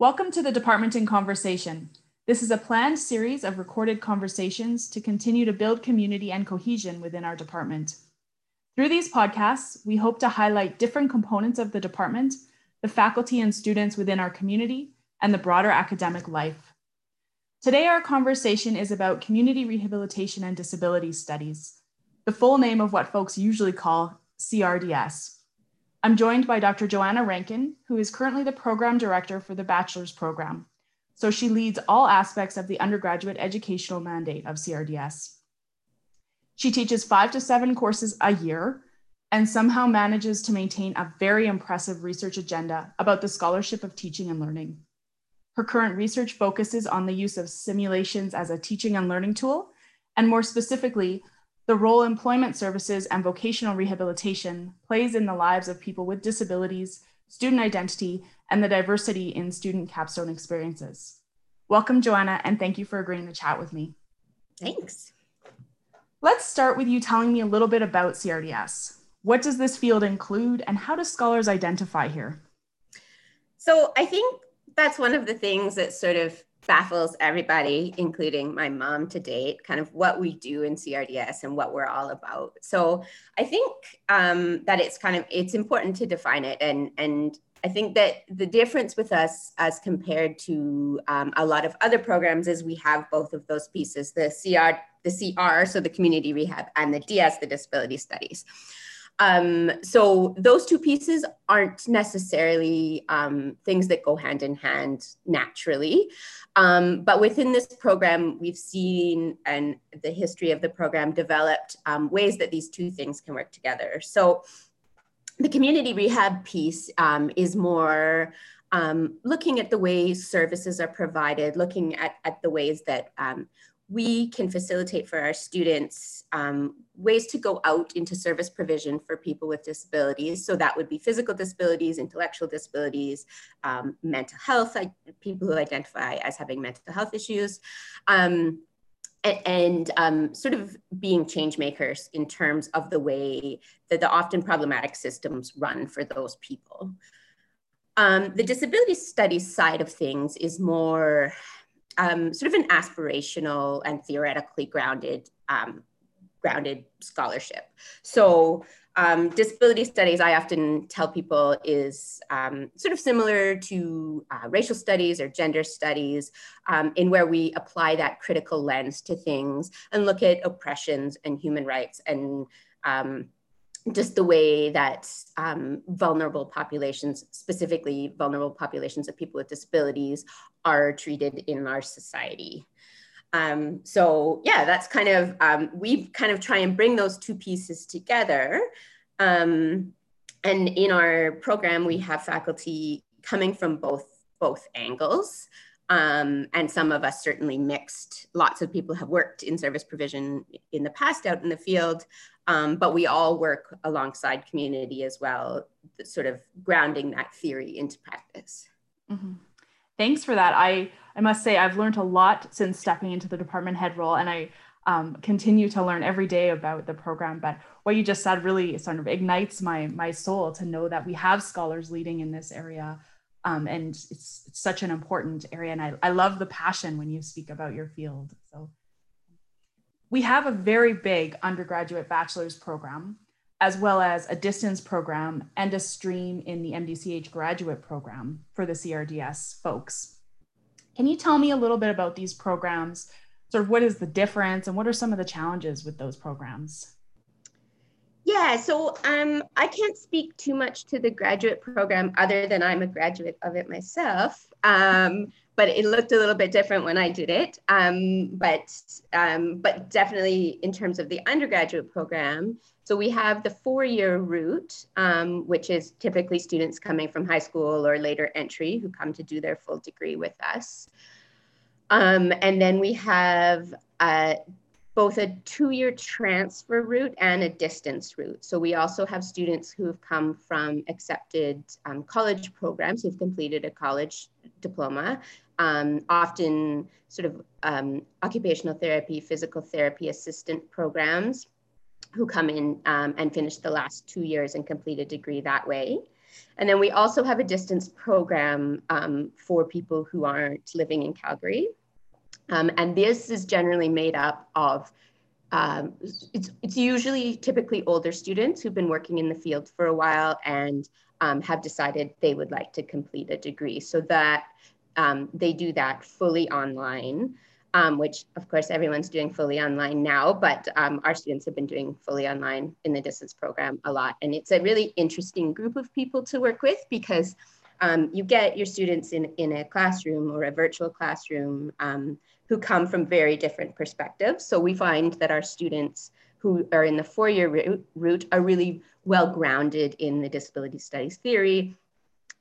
Welcome to the Department in Conversation. This is a planned series of recorded conversations to continue to build community and cohesion within our department. Through these podcasts, we hope to highlight different components of the department, the faculty and students within our community, and the broader academic life. Today, our conversation is about community rehabilitation and disability studies, the full name of what folks usually call CRDS. I'm joined by Dr. Joanna Rankin, who is currently the program director for the bachelor's program. So she leads all aspects of the undergraduate educational mandate of CRDS. She teaches five to seven courses a year and somehow manages to maintain a very impressive research agenda about the scholarship of teaching and learning. Her current research focuses on the use of simulations as a teaching and learning tool, and more specifically, the role employment services and vocational rehabilitation plays in the lives of people with disabilities, student identity, and the diversity in student capstone experiences. Welcome, Joanna, and thank you for agreeing to chat with me. Thanks. Let's start with you telling me a little bit about CRDS. What does this field include, and how do scholars identify here? So, I think that's one of the things that sort of baffles everybody, including my mom to date, kind of what we do in CRDS and what we're all about. So I think um, that it's kind of it's important to define it, and and I think that the difference with us as compared to um, a lot of other programs is we have both of those pieces: the CR, the CR, so the community rehab, and the DS, the disability studies. Um, so those two pieces aren't necessarily um, things that go hand in hand naturally. Um, but within this program, we've seen and the history of the program developed um, ways that these two things can work together. So the community rehab piece um, is more um, looking at the ways services are provided, looking at, at the ways that we can facilitate for our students um, ways to go out into service provision for people with disabilities. So that would be physical disabilities, intellectual disabilities, um, mental health, like people who identify as having mental health issues. Um, and, and um, sort of being change makers in terms of the way that the often problematic systems run for those people. Um, the disability studies side of things is more um, sort of an aspirational and theoretically grounded um, grounded scholarship. So um, disability studies, I often tell people, is um, sort of similar to uh, racial studies or gender studies, um, in where we apply that critical lens to things and look at oppressions and human rights and um, just the way that um, vulnerable populations, specifically vulnerable populations of people with disabilities, are treated in our society. Um, so yeah, that's kind of, um, we kind of try and bring those two pieces together. Um, and in our program, we have faculty coming from both, both angles. Um, and some of us certainly mixed. Lots of people have worked in service provision in the past out in the field, um, but we all work alongside community as well, sort of grounding that theory into practice. Mm-hmm. Thanks for that. I, I must say, I've learned a lot since stepping into the department head role, and I um, continue to learn every day about the program. But what you just said really sort of ignites my, my soul to know that we have scholars leading in this area um, and it's, it's, such an important area. And I, I love the passion when you speak about your field. So we have a very big undergraduate bachelor's program, as well as a distance program and a stream in the MDCH graduate program for the CRDS folks. Can you tell me a little bit about these programs? Sort of what is the difference and what are some of the challenges with those programs? Yeah, so um, I can't speak too much to the graduate program other than I'm a graduate of it myself. Um, but it looked a little bit different when I did it. Um, but um, but definitely in terms of the undergraduate program, so we have the four-year route, um, which is typically students coming from high school or later entry who come to do their full degree with us. Um, and then we have uh, both a two-year transfer route and a distance route. So we also have students who have come from accepted um, college programs who've completed a college diploma, um, often sort of um, occupational therapy, physical therapy assistant programs who come in um, and finish the last two years and complete a degree that way. And then we also have a distance program um, for people who aren't living in Calgary. Um, and this is generally made up of um, it's, it's usually typically older students who've been working in the field for a while and um, have decided they would like to complete a degree. So that um, they do that fully online, um, which of course everyone's doing fully online now, but um, our students have been doing fully online in the distance program a lot. And it's a really interesting group of people to work with because um, you get your students in, in a classroom or a virtual classroom um, who come from very different perspectives. So we find that our students who are in the four-year route are really well grounded in the disability studies theory,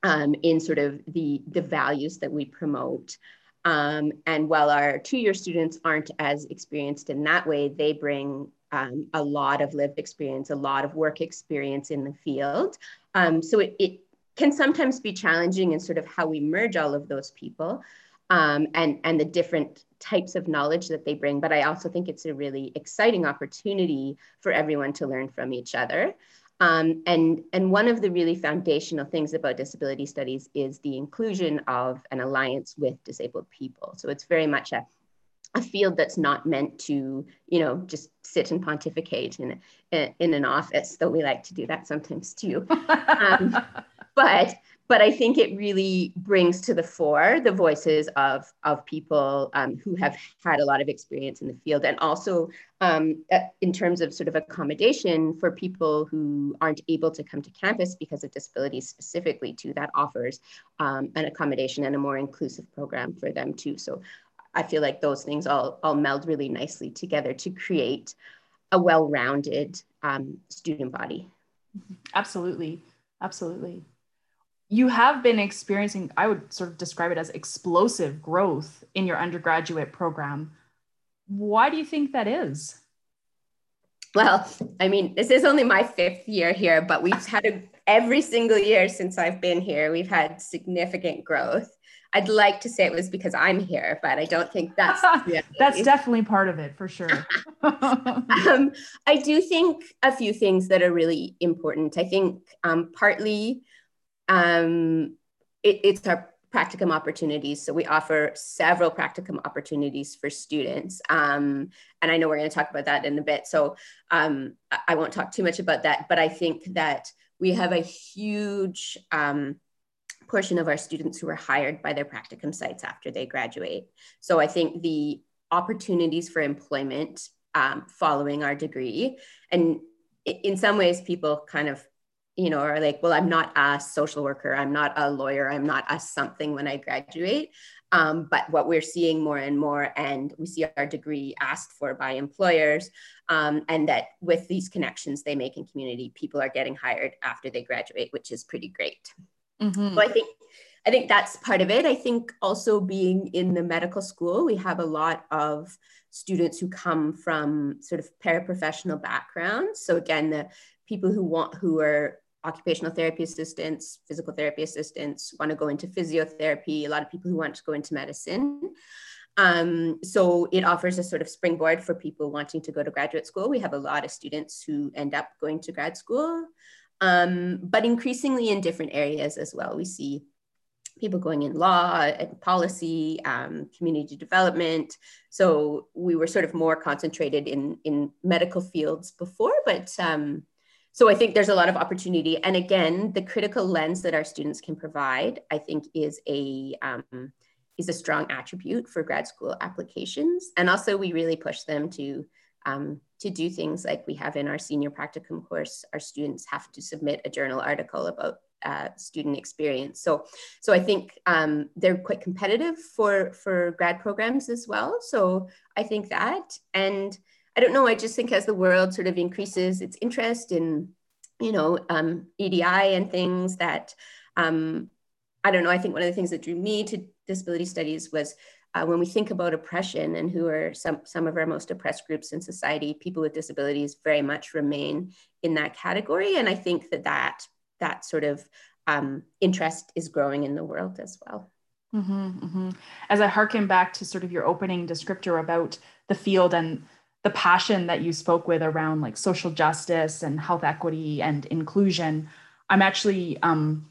um, in sort of the, the values that we promote. Um, and while our two-year students aren't as experienced in that way, they bring um, a lot of lived experience, a lot of work experience in the field. Um, so it, it, can sometimes be challenging in sort of how we merge all of those people um, and, and the different types of knowledge that they bring. But I also think it's a really exciting opportunity for everyone to learn from each other. Um, and, and one of the really foundational things about disability studies is the inclusion of an alliance with disabled people. So it's very much a, a field that's not meant to, you know, just sit and pontificate in, in an office, though we like to do that sometimes too. Um, but but I think it really brings to the fore the voices of, of people um, who have had a lot of experience in the field and also um, uh, in terms of sort of accommodation for people who aren't able to come to campus because of disabilities specifically too, that offers um, an accommodation and a more inclusive program for them too. So I feel like those things all, all meld really nicely together to create a well-rounded um, student body. Absolutely, absolutely you have been experiencing, I would sort of describe it as explosive growth in your undergraduate program. Why do you think that is? Well, I mean, this is only my fifth year here, but we've had a, every single year since I've been here, we've had significant growth. I'd like to say it was because I'm here, but I don't think that's that's definitely part of it for sure. um, I do think a few things that are really important. I think um, partly um, it, it's our practicum opportunities. So we offer several practicum opportunities for students. Um, and I know we're going to talk about that in a bit. So um, I won't talk too much about that, but I think that we have a huge um, portion of our students who are hired by their practicum sites after they graduate. So I think the opportunities for employment um, following our degree, and in some ways people kind of you know, are like, well, I'm not a social worker, I'm not a lawyer, I'm not a something when I graduate. Um, but what we're seeing more and more, and we see our degree asked for by employers, um, and that with these connections they make in community, people are getting hired after they graduate, which is pretty great. Mm-hmm. So I think I think that's part of it. I think also being in the medical school, we have a lot of students who come from sort of paraprofessional backgrounds. So again, the people who want who are occupational therapy assistants, physical therapy assistants, want to go into physiotherapy, a lot of people who want to go into medicine. Um, so it offers a sort of springboard for people wanting to go to graduate school. We have a lot of students who end up going to grad school, um, but increasingly in different areas as well. We see people going in law and policy, um, community development. So we were sort of more concentrated in, in medical fields before, but um, so I think there's a lot of opportunity. And again, the critical lens that our students can provide, I think, is a um, is a strong attribute for grad school applications. And also, we really push them to um, to do things like we have in our senior practicum course. Our students have to submit a journal article about uh, student experience. So, so I think um, they're quite competitive for for grad programs as well. So I think that and I don't know. I just think as the world sort of increases its interest in, you know, um, EDI and things that, um, I don't know. I think one of the things that drew me to disability studies was uh, when we think about oppression and who are some, some of our most oppressed groups in society, people with disabilities very much remain in that category. And I think that that, that sort of um, interest is growing in the world as well. Mm-hmm, mm-hmm. As I harken back to sort of your opening descriptor about the field and the passion that you spoke with around like social justice and health equity and inclusion I'm actually um,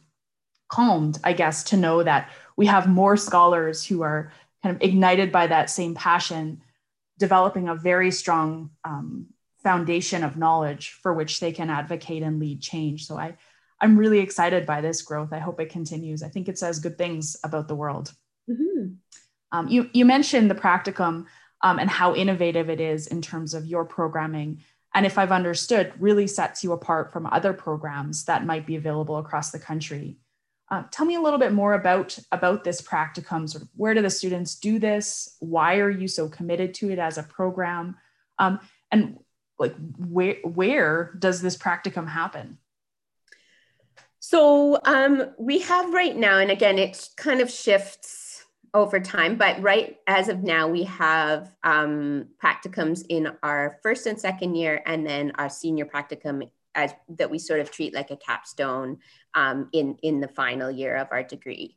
calmed, I guess, to know that we have more scholars who are kind of ignited by that same passion, developing a very strong um, foundation of knowledge for which they can advocate and lead change. So I, I'm really excited by this growth. I hope it continues. I think it says good things about the world. Mm-hmm. Um, you, you mentioned the practicum um, and how innovative it is in terms of your programming. And if I've understood, really sets you apart from other programs that might be available across the country. Uh, tell me a little bit more about, about this practicum. Sort of where do the students do this? Why are you so committed to it as a program? Um, and like where where does this practicum happen? So um, we have right now, and again, it kind of shifts over time, but right as of now, we have um, practicums in our first and second year, and then our senior practicum as that we sort of treat like a capstone um, in in the final year of our degree.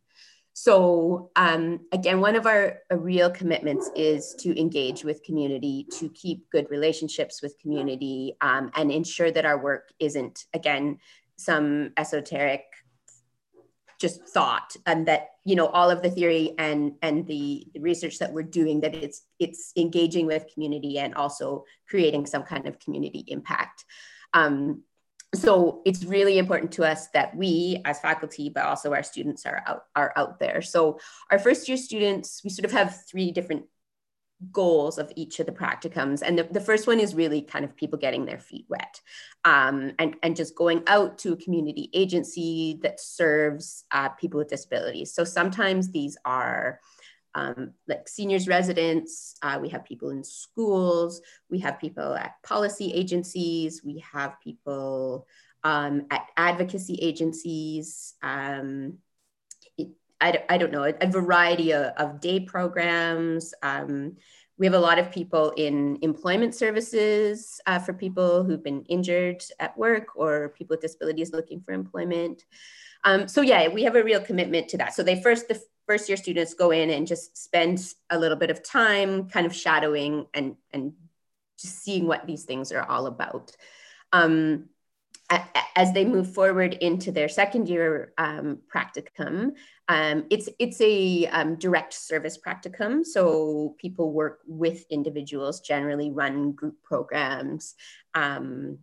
So um, again, one of our real commitments is to engage with community, to keep good relationships with community, um, and ensure that our work isn't again some esoteric just thought and that you know all of the theory and and the, the research that we're doing that it's it's engaging with community and also creating some kind of community impact. Um, so it's really important to us that we as faculty but also our students are out are out there. So our first year students we sort of have three different goals of each of the practicums and the, the first one is really kind of people getting their feet wet um, and, and just going out to a community agency that serves uh, people with disabilities so sometimes these are um, like seniors residents, uh, we have people in schools, we have people at policy agencies, we have people um, at advocacy agencies. Um, I, I don't know, a, a variety of, of, day programs. Um, we have a lot of people in employment services uh, for people who've been injured at work or people with disabilities looking for employment. Um, so yeah, we have a real commitment to that. So they first, the first year students go in and just spend a little bit of time kind of shadowing and, and just seeing what these things are all about. Um, as they move forward into their second year um, practicum, um, it's it's a um, direct service practicum. So people work with individuals, generally run group programs, um,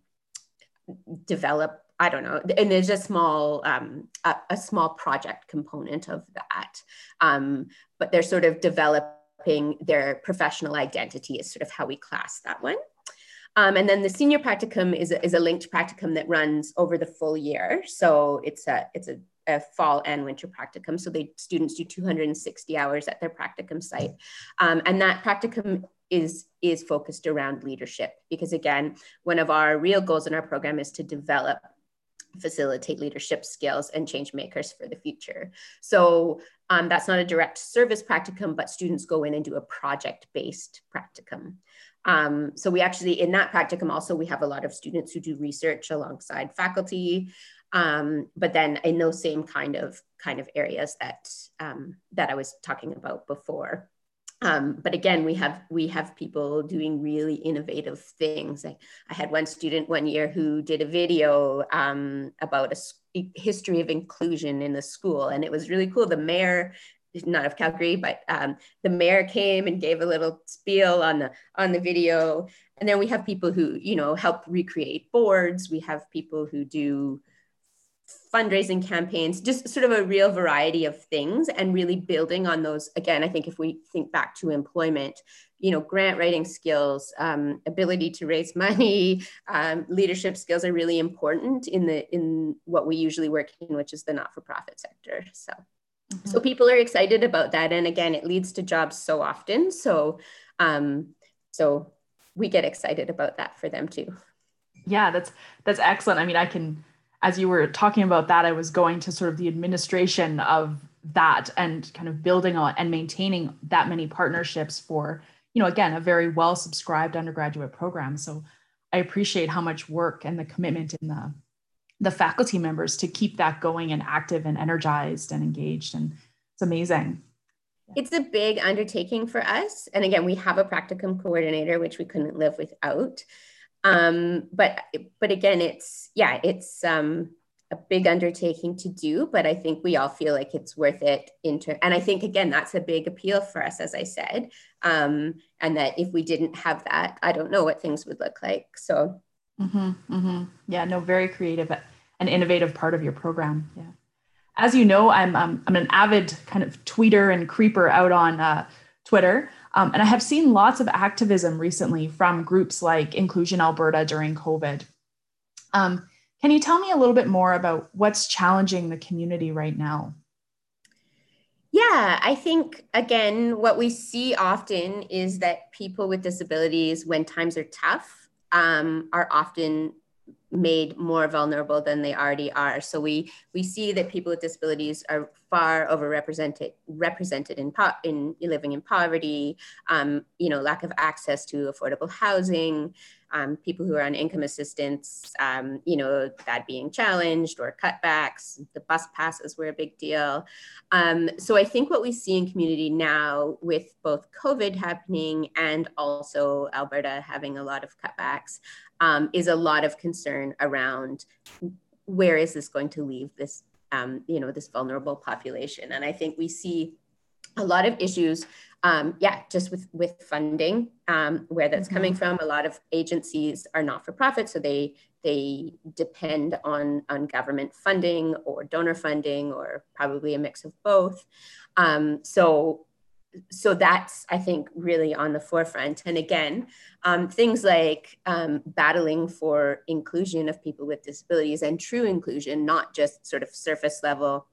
develop I don't know, and there's a small um, a, a, small project component of that, um, but they're sort of developing their professional identity is sort of how we class that one. Um, and then the senior practicum is a, is a linked practicum that runs over the full year. So it's a it's a, a fall and winter practicum. So the students do 260 hours at their practicum site, um, and that practicum is is focused around leadership because again, one of our real goals in our program is to develop facilitate leadership skills and change makers for the future. So um, that's not a direct service practicum, but students go in and do a project-based practicum. Um, so we actually, in that practicum also, we have a lot of students who do research alongside faculty, um, but then in those same kind of kind of areas that, um, that I was talking about before. Um, but again, we have we have people doing really innovative things. I, I had one student one year who did a video um, about a history of inclusion in the school, and it was really cool. The mayor, not of Calgary, but um, the mayor came and gave a little spiel on the on the video. And then we have people who you know help recreate boards. We have people who do fundraising campaigns, just sort of a real variety of things and really building on those. Again, I think if we think back to employment, you know, grant writing skills, um, ability to raise money, um, leadership skills are really important in the in what we usually work in, which is the not-for-profit sector. So, mm-hmm. so people are excited about that, and again, it leads to jobs so often. So, um, so we get excited about that for them too. Yeah, that's that's excellent. I mean, I can as you were talking about that, I was going to sort of the administration of that and kind of building on and maintaining that many partnerships for, you know, again, a very well subscribed undergraduate program. So I appreciate how much work and the commitment in the the faculty members to keep that going and active and energized and engaged. And it's amazing. It's a big undertaking for us. And again, we have a practicum coordinator, which we couldn't live without um but but again it's yeah it's um a big undertaking to do, but I think we all feel like it's worth it. Inter- and I think, again, that's a big appeal for us, as I said. Um, and that if we didn't have that, I don't know what things would look like. So, mm-hmm, mm-hmm. yeah, no, very creative and innovative part of your program. Yeah. As you know, I'm, I'm, I'm an avid kind of tweeter and creeper out on uh, Twitter. Um, and I have seen lots of activism recently from groups like Inclusion Alberta during COVID. Um, can you tell me a little bit more about what's challenging the community right now? Yeah, I think again, what we see often is that people with disabilities, when times are tough, um, are often made more vulnerable than they already are. So we we see that people with disabilities are far overrepresented represented in po- in living in poverty, um, you know, lack of access to affordable housing, um, people who are on income assistance, um, you know, that being challenged or cutbacks. The bus passes were a big deal. Um, so I think what we see in community now with both COVID happening and also Alberta having a lot of cutbacks um, is a lot of concern around where is this going to leave this, um, you know, this vulnerable population. And I think we see a lot of issues um, yeah, just with with funding, um, where that's mm-hmm. coming from. A lot of agencies are not for profit, so they they depend on on government funding or donor funding or probably a mix of both. Um, so so that's I think really on the forefront. And again, um, things like um, battling for inclusion of people with disabilities and true inclusion, not just sort of surface level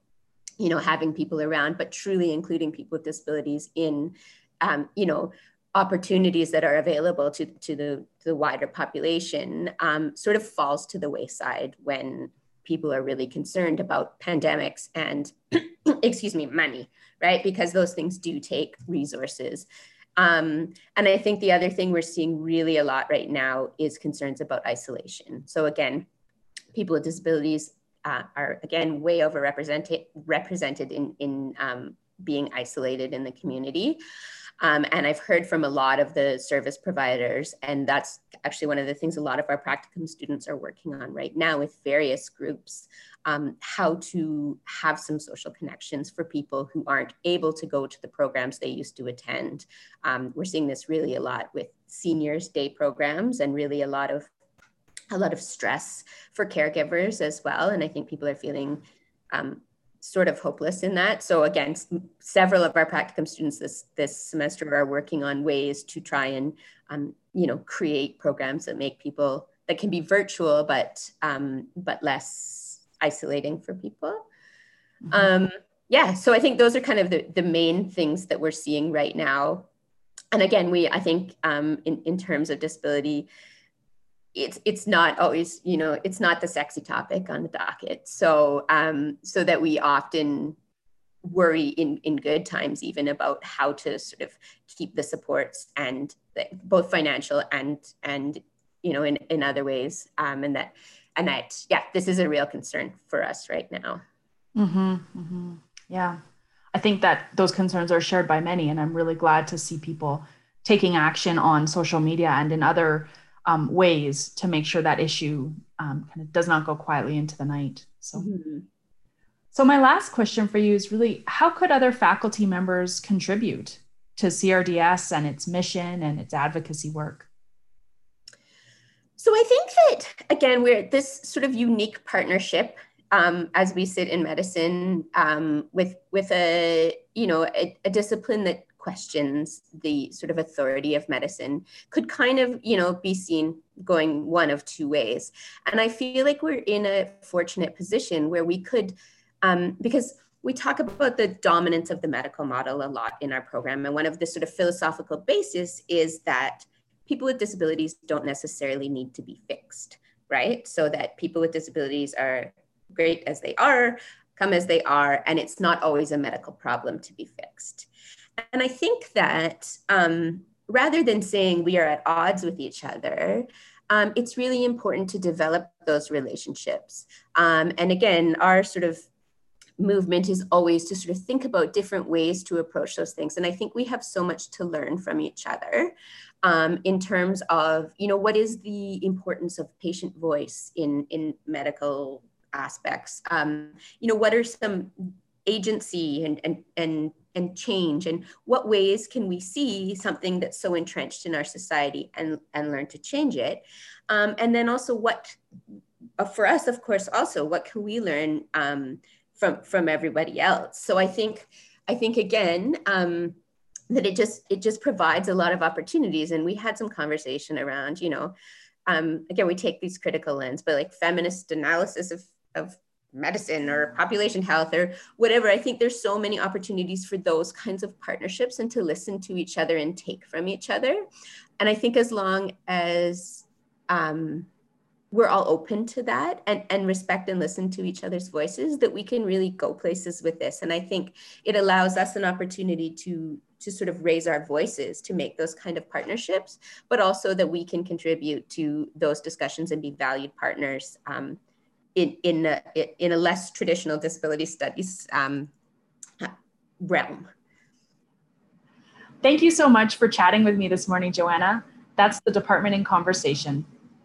you know, having people around, but truly including people with disabilities in, um, you know, opportunities that are available to, to the, to the wider population um, sort of falls to the wayside when people are really concerned about pandemics and, excuse me, money, right? Because those things do take resources. Um, and I think the other thing we're seeing really a lot right now is concerns about isolation. So again, people with disabilities uh, are again way overrepresented represented in, in um, being isolated in the community. Um, and I've heard from a lot of the service providers, and that's actually one of the things a lot of our practicum students are working on right now with various groups, um, how to have some social connections for people who aren't able to go to the programs they used to attend. Um, we're seeing this really a lot with seniors day programs and really a lot of a lot of stress for caregivers as well. And I think people are feeling um, sort of hopeless in that. So again, several of our practicum students this this semester are working on ways to try and um, you know create programs that make people that can be virtual but um, but less isolating for people. Mm-hmm. Um, yeah, so I think those are kind of the, the main things that we're seeing right now. And again, we I think um, in in terms of disability it's it's not always you know it's not the sexy topic on the docket. So um so that we often worry in in good times even about how to sort of keep the supports and the, both financial and and you know in in other ways. Um and that and that yeah this is a real concern for us right now. Mm-hmm, mm-hmm. yeah. I think that those concerns are shared by many and i'm really glad to see people taking action on social media and in other um, ways to make sure that issue um, kind of does not go quietly into the night. So, mm-hmm. so my last question for you is really how could other faculty members contribute to CRDS and its mission and its advocacy work? So I think that again we're this sort of unique partnership um, as we sit in medicine um, with with a you know a, a discipline that questions the sort of authority of medicine could kind of you know be seen going one of two ways. And i feel like we're in a fortunate position where we could um, because we talk about the dominance of the medical model a lot in our program. And one of the sort of philosophical basis is that people with disabilities don't necessarily need to be fixed right? So that people with disabilities are great as they are come as they are and it's not always a medical problem to be fixed and I think that um, rather than saying we are at odds with each other, um, it's really important to develop those relationships. Um, and again, our sort of movement is always to sort of think about different ways to approach those things. And I think we have so much to learn from each other um, in terms of, you know, what is the importance of patient voice in, in medical aspects um, you know what are some agency and and and and change? And what ways can we see something that's so entrenched in our society and and learn to change it? Um, and then also what uh, for us of course also what can we learn um, from from everybody else? So i think i think again um, that it just it just provides a lot of opportunities. And we had some conversation around you know um, again we take these critical lens but like feminist analysis of of medicine or population health or whatever. I think there's so many opportunities for those kinds of partnerships and to listen to each other and take from each other. And i think as long as um, we're all open to that and, and respect and listen to each other's voices that we can really go places with this. And i think it allows us an opportunity to to sort of raise our voices to make those kind of partnerships but also that we can contribute to those discussions and be valued partners um, in in a, in a less traditional disability studies um, realm. Thank you so much for chatting with me this morning, Joanna. That's the department in conversation.